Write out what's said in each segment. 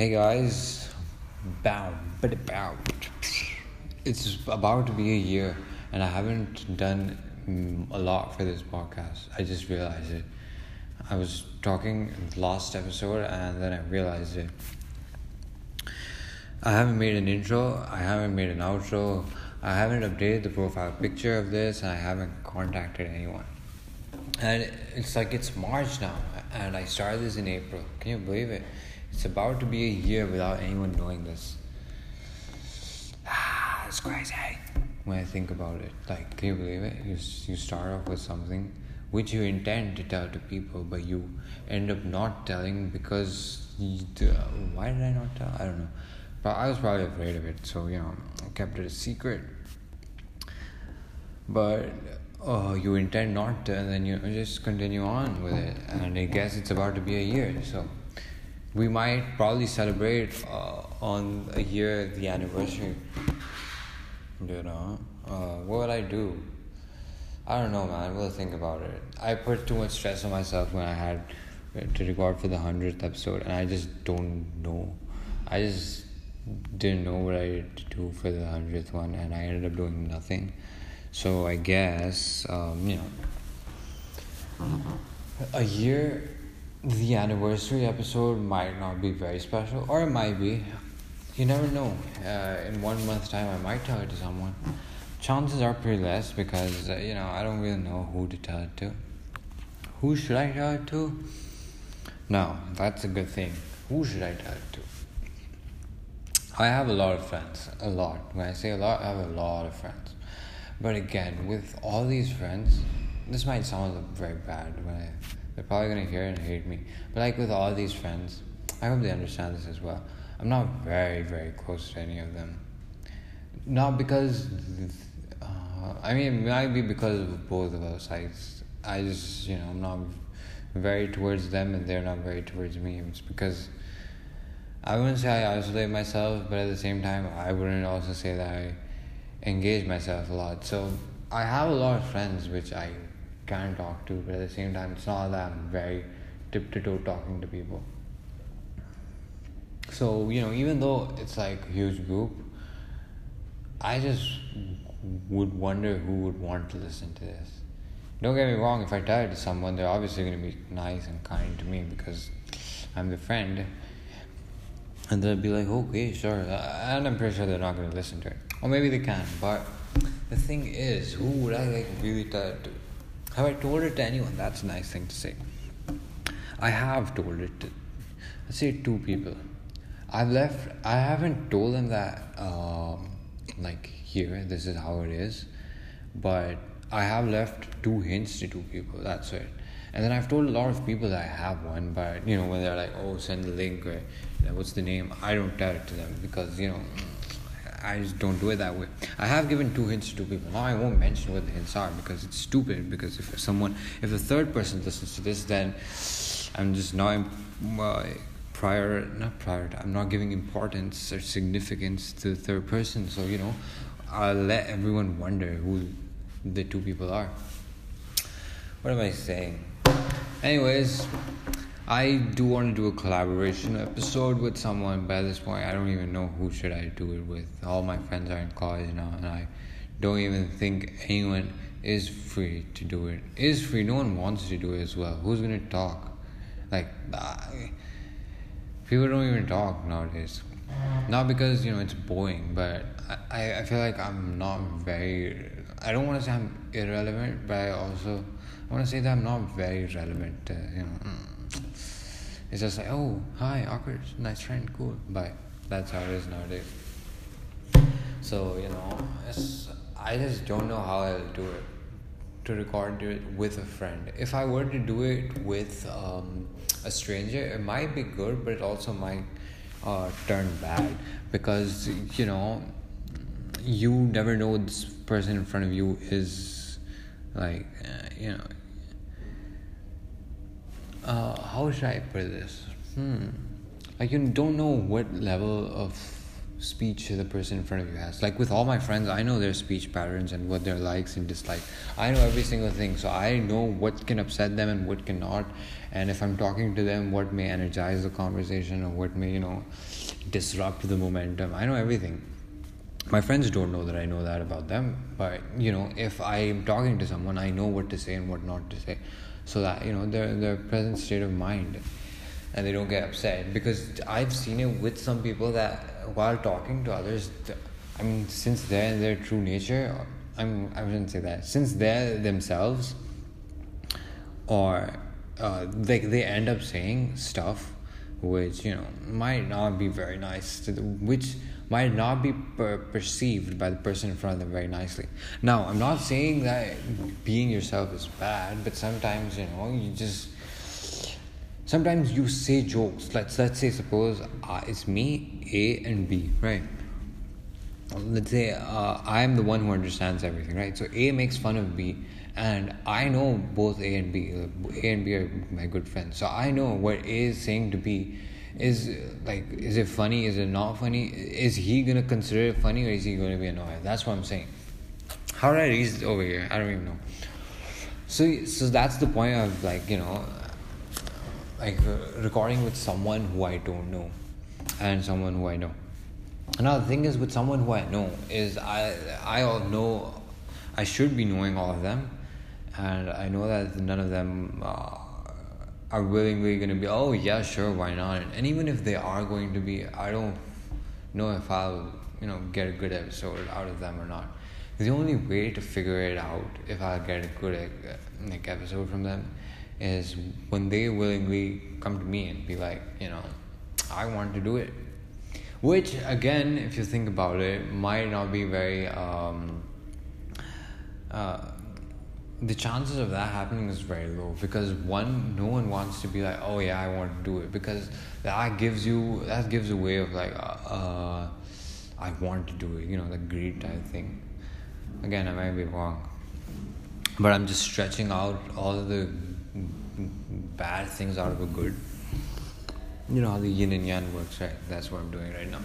Hey guys, bow, but bow. It's about to be a year, and I haven't done mm, a lot for this podcast. I just realized it. I was talking last episode, and then I realized it. I haven't made an intro. I haven't made an outro. I haven't updated the profile picture of this. And I haven't contacted anyone. And it's like it's March now, and I started this in April. Can you believe it? It's about to be a year without anyone knowing this. Ah, it's crazy when I think about it. Like, can you believe it? You, you start off with something which you intend to tell to people, but you end up not telling because you, uh, why did I not tell? I don't know. But I was probably afraid of it, so you know, I kept it a secret. But uh, you intend not to, and then you just continue on with it. And I guess it's about to be a year, so we might probably celebrate uh, on a year the anniversary. You know, uh, what would I do? I don't know, man. We'll think about it. I put too much stress on myself when I had to record for the hundredth episode, and I just don't know. I just didn't know what I had to do for the hundredth one, and I ended up doing nothing. So I guess um, you know, a year the anniversary episode might not be very special, or it might be. You never know. Uh, in one month's time, I might tell it to someone. Chances are pretty less because uh, you know I don't really know who to tell it to. Who should I tell it to? No, that's a good thing. Who should I tell it to? I have a lot of friends. A lot. When I say a lot, I have a lot of friends. But again, with all these friends, this might sound very bad but I they're probably gonna hear it and hate me. But like with all these friends, I hope they understand this as well. I'm not very, very close to any of them. Not because, uh, I mean, it might be because of both of us. I, I just, you know, I'm not very towards them and they're not very towards me. It's because I wouldn't say I isolate myself, but at the same time, I wouldn't also say that I engage myself a lot. So I have a lot of friends which I can talk to, but at the same time, it's not that I'm very tip to toe talking to people. So, you know, even though it's like a huge group, I just would wonder who would want to listen to this. Don't get me wrong, if I tell it to someone, they're obviously going to be nice and kind to me because I'm the friend. And they'll be like, okay, sure. And I'm pretty sure they're not going to listen to it. Or maybe they can, but the thing is, who would I like really tell it to? Have I told it to anyone? That's a nice thing to say. I have told it to, let's say, two people. I've left, I haven't told them that, um, like, here, this is how it is, but I have left two hints to two people, that's it. And then I've told a lot of people that I have one, but, you know, when they're like, oh, send the link, or what's the name, I don't tell it to them because, you know, I just don't do it that way. I have given two hints to two people. Now I won't mention what the hints are because it's stupid. Because if someone, if a third person listens to this, then I'm just not uh, prior, not prior. I'm not giving importance or significance to the third person. So you know, I'll let everyone wonder who the two people are. What am I saying? Anyways. I do want to do a collaboration episode with someone, but at this point, I don't even know who should I do it with. All my friends are in college now, and I don't even think anyone is free to do it. Is free. No one wants to do it as well. Who's gonna talk? Like, people don't even talk nowadays. Not because you know it's boring, but I I feel like I'm not very. I don't want to say I'm irrelevant, but I also I want to say that I'm not very relevant. To, you know. Mm. It's just like, oh, hi, awkward, nice friend, cool, bye. That's how it is nowadays. So, you know, I just don't know how I'll do it to record it with a friend. If I were to do it with um, a stranger, it might be good, but it also might uh, turn bad because, you know, you never know this person in front of you is like, uh, you know, uh, how should I put this? Hmm. Like you don't know what level of speech the person in front of you has. Like with all my friends, I know their speech patterns and what their likes and dislikes. I know every single thing, so I know what can upset them and what cannot. And if I'm talking to them, what may energize the conversation or what may, you know, disrupt the momentum. I know everything. My friends don't know that I know that about them, but you know, if I'm talking to someone, I know what to say and what not to say, so that you know their their present state of mind and they don't get upset. Because I've seen it with some people that while talking to others, I mean, since they're in their true nature, I'm I wouldn't say that. Since they're themselves, or uh, they they end up saying stuff which you know might not be very nice to the, which might not be per- perceived by the person in front of them very nicely. Now, I'm not saying that being yourself is bad, but sometimes you know you just sometimes you say jokes. Let's let's say suppose uh, it's me, A and B, right? Let's say uh, I'm the one who understands everything, right? So A makes fun of B, and I know both A and B. A and B are my good friends, so I know what A is saying to B is like is it funny? Is it not funny? Is he gonna consider it funny or is he gonna be annoyed? That's what i'm saying. How did i reach over here? I don't even know. So so that's the point of like you know like recording with someone who I don't know and someone who I know. another thing is with someone who I know is I I all know I should be knowing all of them, and I know that none of them uh, are willingly going to be oh yeah sure why not and even if they are going to be I don't know if I'll you know get a good episode out of them or not. The only way to figure it out if I'll get a good uh, like episode from them is when they willingly come to me and be like, you know, I want to do it. Which, again, if you think about it, might not be very. Um, uh, the chances of that happening is very low because one, no one wants to be like, oh yeah, I want to do it because that gives you that gives a way of like, uh, uh I want to do it, you know, the greed type thing. Again, I might be wrong, but I'm just stretching out all the bad things out of a good. You know how the yin and yang works, right? That's what I'm doing right now.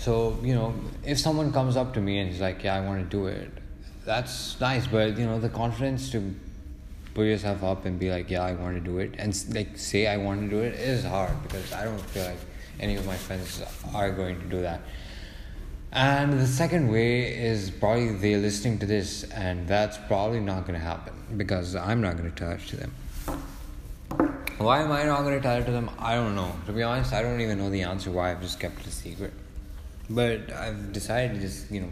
So, you know, if someone comes up to me and he's like, Yeah, I want to do it, that's nice, but you know, the confidence to put yourself up and be like, Yeah, I want to do it, and like say I want to do it is hard because I don't feel like any of my friends are going to do that. And the second way is probably they're listening to this, and that's probably not going to happen because I'm not going to tell it to them. Why am I not going to tell it to them? I don't know. To be honest, I don't even know the answer why I've just kept it a secret. But I've decided to just, you know,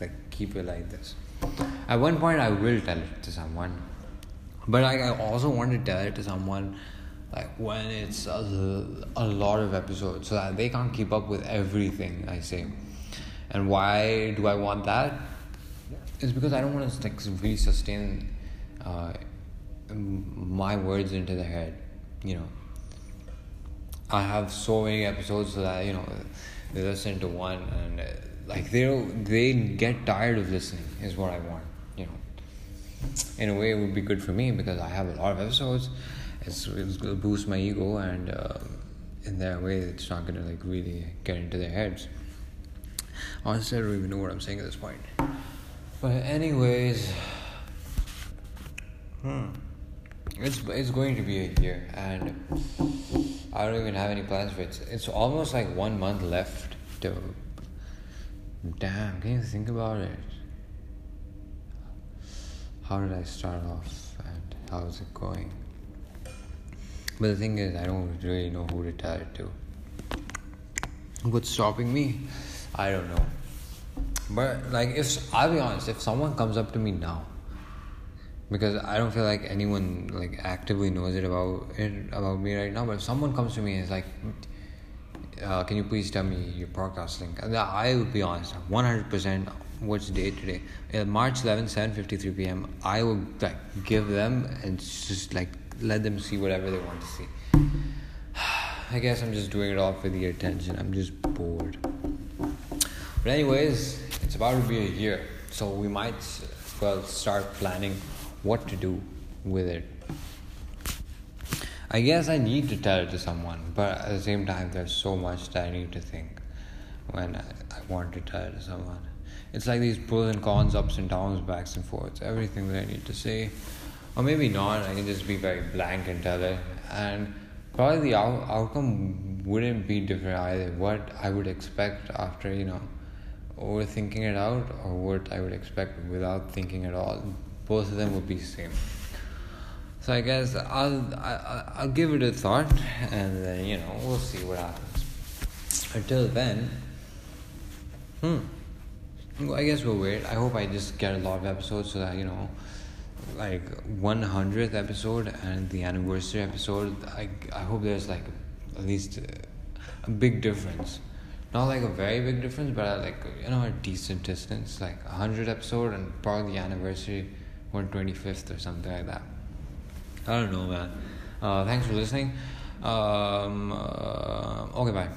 like keep it like this. At one point, I will tell it to someone, but like, I also want to tell it to someone like when it's a, a lot of episodes so that they can't keep up with everything I say. And why do I want that? It's because I don't want to like really sustain uh, my words into their head. You know, I have so many episodes that you know they listen to one and like they they get tired of listening is what I want. You know, in a way it would be good for me because I have a lot of episodes. It's, it's gonna boost my ego and uh, in that way it's not gonna like really get into their heads. Honestly, I don't even know what I'm saying at this point. But anyways, hmm. It's it's going to be a year, and I don't even have any plans for it. It's almost like one month left to. Damn, can you think about it? How did I start off, and how's it going? But the thing is, I don't really know who to tell it to. What's stopping me? I don't know. But like, if I'll be honest, if someone comes up to me now because I don't feel like anyone like actively knows it about it about me right now. But if someone comes to me and is like, uh, "Can you please tell me your podcast link?" I will be honest, one hundred percent. What's the date today? Uh, March 11, 7:53 p.m. I will like give them and just like let them see whatever they want to see. I guess I'm just doing it all for the attention. I'm just bored. But anyways, it's about to be a year, so we might well start planning what to do with it. I guess I need to tell it to someone, but at the same time, there's so much that I need to think. when I, I want to tell it to someone. It's like these pros and cons, ups and downs, backs and forths, everything that I need to say. Or maybe not, I can just be very blank and tell it. And probably the out- outcome wouldn't be different either. What I would expect after, you know, overthinking it out or what I would expect without thinking at all, both of them would be the same. So I guess I'll I, I'll give it a thought, and then you know we'll see what happens. Until then, hmm. Well, I guess we'll wait. I hope I just get a lot of episodes so that you know, like one hundredth episode and the anniversary episode. I I hope there's like at least a big difference. Not like a very big difference, but like you know a decent distance, like hundred episode and probably the anniversary, one twenty fifth or something like that. I don't know, man. Uh, thanks for listening. Um, uh, okay, bye.